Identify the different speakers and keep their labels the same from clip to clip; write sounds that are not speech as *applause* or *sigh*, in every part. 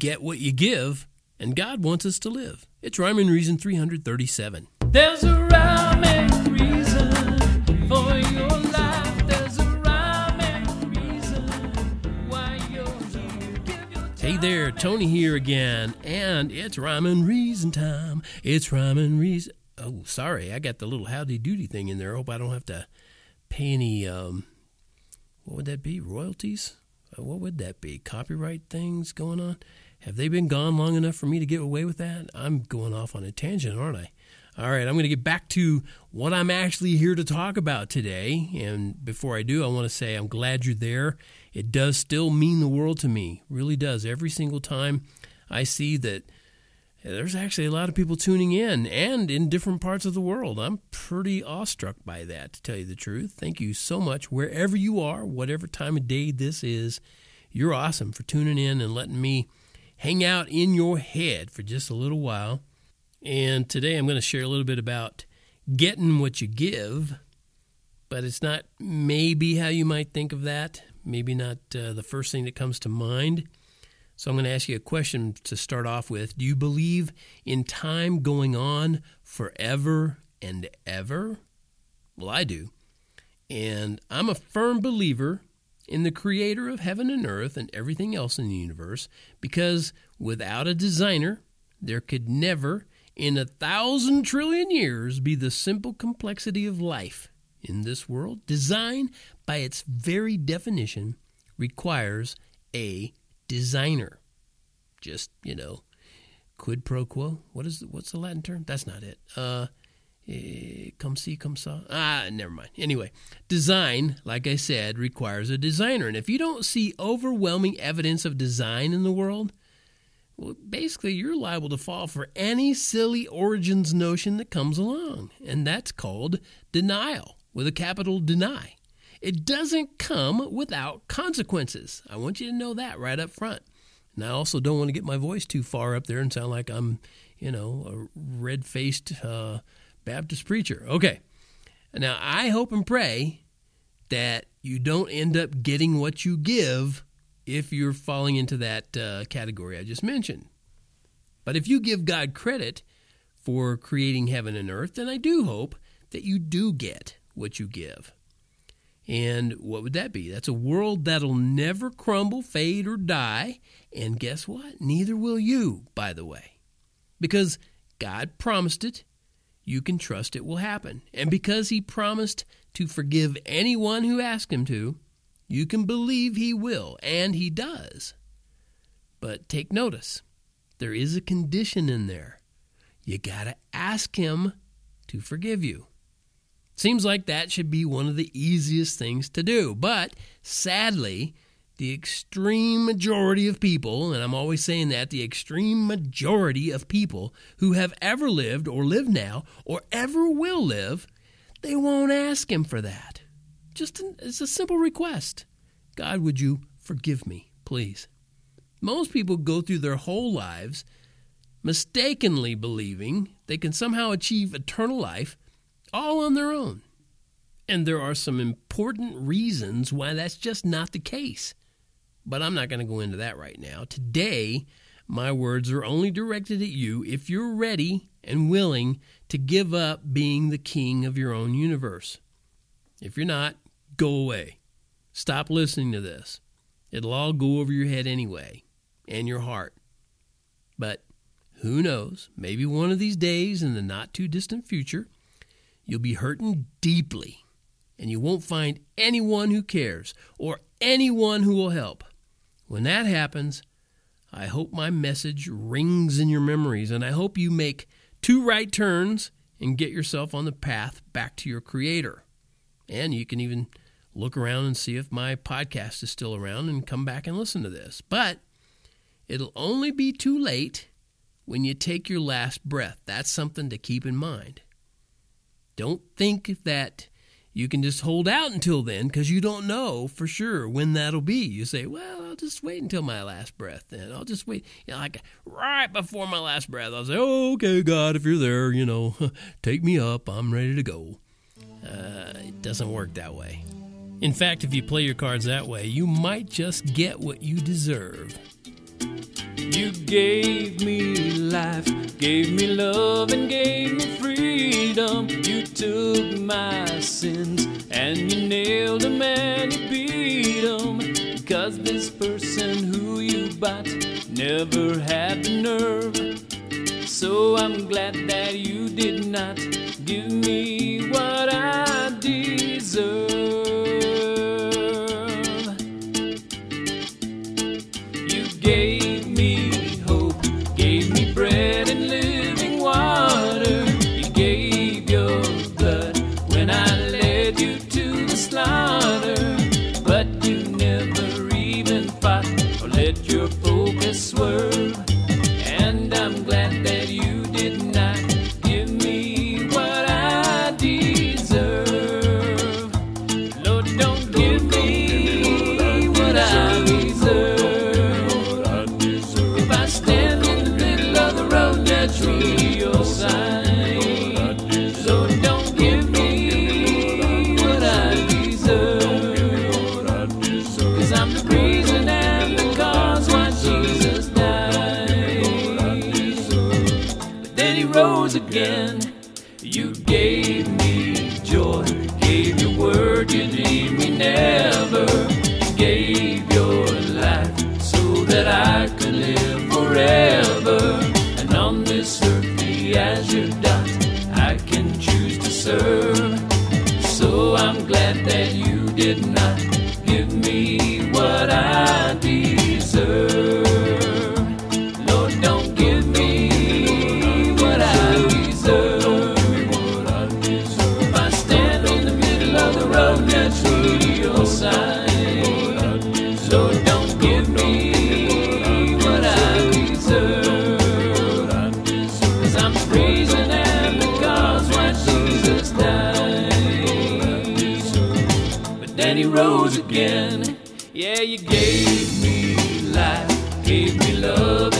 Speaker 1: get what you give, and God wants us to live. It's Rhyme and Reason 337.
Speaker 2: There's a rhyme and reason for your life. There's a rhyme and reason why you're here. Your
Speaker 1: Hey there, Tony here again, and it's Rhyme and Reason time. It's Rhyme and Reason. Oh, sorry, I got the little howdy doody thing in there. I hope I don't have to pay any, um, what would that be? Royalties? Uh, what would that be? Copyright things going on? Have they been gone long enough for me to get away with that? I'm going off on a tangent, aren't I? All right, I'm going to get back to what I'm actually here to talk about today. And before I do, I want to say I'm glad you're there. It does still mean the world to me, really does. Every single time I see that there's actually a lot of people tuning in and in different parts of the world. I'm pretty awestruck by that, to tell you the truth. Thank you so much. Wherever you are, whatever time of day this is, you're awesome for tuning in and letting me hang out in your head for just a little while. And today I'm going to share a little bit about getting what you give, but it's not maybe how you might think of that, maybe not uh, the first thing that comes to mind. So I'm going to ask you a question to start off with. Do you believe in time going on forever and ever? Well, I do. And I'm a firm believer in the creator of heaven and earth and everything else in the universe because without a designer, there could never, in a thousand trillion years, be the simple complexity of life in this world. Design, by its very definition, requires a designer. Just, you know, quid pro quo. What is what's the Latin term? That's not it. Uh eh, come see, come saw. Ah, never mind. Anyway, design, like I said, requires a designer. And if you don't see overwhelming evidence of design in the world, well, basically, you're liable to fall for any silly origins notion that comes along. And that's called denial, with a capital deny. It doesn't come without consequences. I want you to know that right up front. And I also don't want to get my voice too far up there and sound like I'm, you know, a red faced uh, Baptist preacher. Okay. Now, I hope and pray that you don't end up getting what you give if you're falling into that uh, category I just mentioned. But if you give God credit for creating heaven and earth, then I do hope that you do get what you give. And what would that be? That's a world that'll never crumble, fade, or die. And guess what? Neither will you, by the way. Because God promised it, you can trust it will happen. And because He promised to forgive anyone who asks Him to, you can believe He will, and He does. But take notice there is a condition in there. You got to ask Him to forgive you. Seems like that should be one of the easiest things to do. But sadly, the extreme majority of people, and I'm always saying that, the extreme majority of people who have ever lived or live now or ever will live, they won't ask him for that. Just an, it's a simple request. God, would you forgive me, please? Most people go through their whole lives mistakenly believing they can somehow achieve eternal life all on their own. And there are some important reasons why that's just not the case. But I'm not going to go into that right now. Today, my words are only directed at you if you're ready and willing to give up being the king of your own universe. If you're not, go away. Stop listening to this. It'll all go over your head anyway, and your heart. But who knows? Maybe one of these days in the not too distant future, you'll be hurting deeply, and you won't find anyone who cares or anyone who will help. When that happens, I hope my message rings in your memories, and I hope you make two right turns and get yourself on the path back to your Creator. And you can even look around and see if my podcast is still around and come back and listen to this. But it'll only be too late when you take your last breath. That's something to keep in mind. Don't think that you can just hold out until then because you don't know for sure when that'll be. You say, well, I'll just wait until my last breath then. I'll just wait. You know, like right before my last breath, I'll say, oh, okay, God, if you're there, you know, *laughs* take me up. I'm ready to go. Uh, it doesn't work that way. In fact, if you play your cards that way, you might just get what you deserve.
Speaker 2: You gave me life, gave me love, and gave me freedom. You took my sins and you nailed them and you beat them. Cause this person who you bought never had the nerve. So I'm glad that you did not give me what I deserve. Again. You gave me joy, gave your word, you leave me never. You gave your life so that I could live forever. And on this earth, the azure dot, rose again. Yeah, you gave me life, gave me love,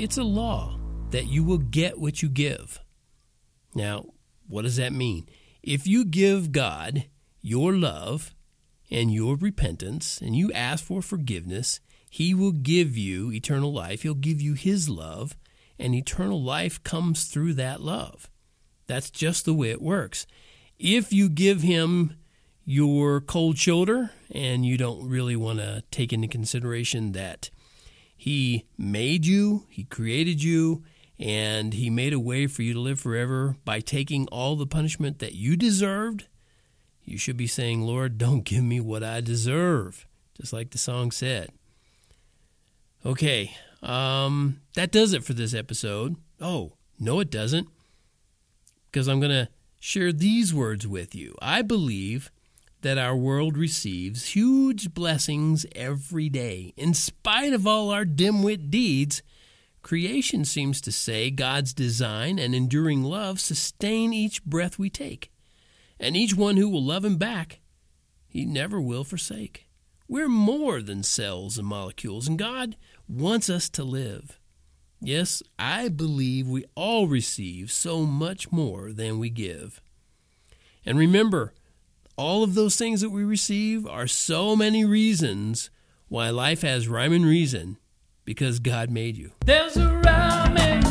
Speaker 1: it's a law that you will get what you give. Now, what does that mean? If you give God your love and your repentance and you ask for forgiveness, He will give you eternal life. He'll give you His love, and eternal life comes through that love. That's just the way it works. If you give Him your cold shoulder and you don't really want to take into consideration that he made you, He created you, and He made a way for you to live forever by taking all the punishment that you deserved. You should be saying, Lord, don't give me what I deserve, just like the song said. Okay, um, that does it for this episode. Oh, no, it doesn't, because I'm going to share these words with you. I believe that our world receives huge blessings every day. In spite of all our dimwit deeds, creation seems to say God's design and enduring love sustain each breath we take. And each one who will love him back, he never will forsake. We're more than cells and molecules, and God wants us to live. Yes, I believe we all receive so much more than we give. And remember, all of those things that we receive are so many reasons why life has rhyme and reason because God made you.
Speaker 2: There's a rhyme and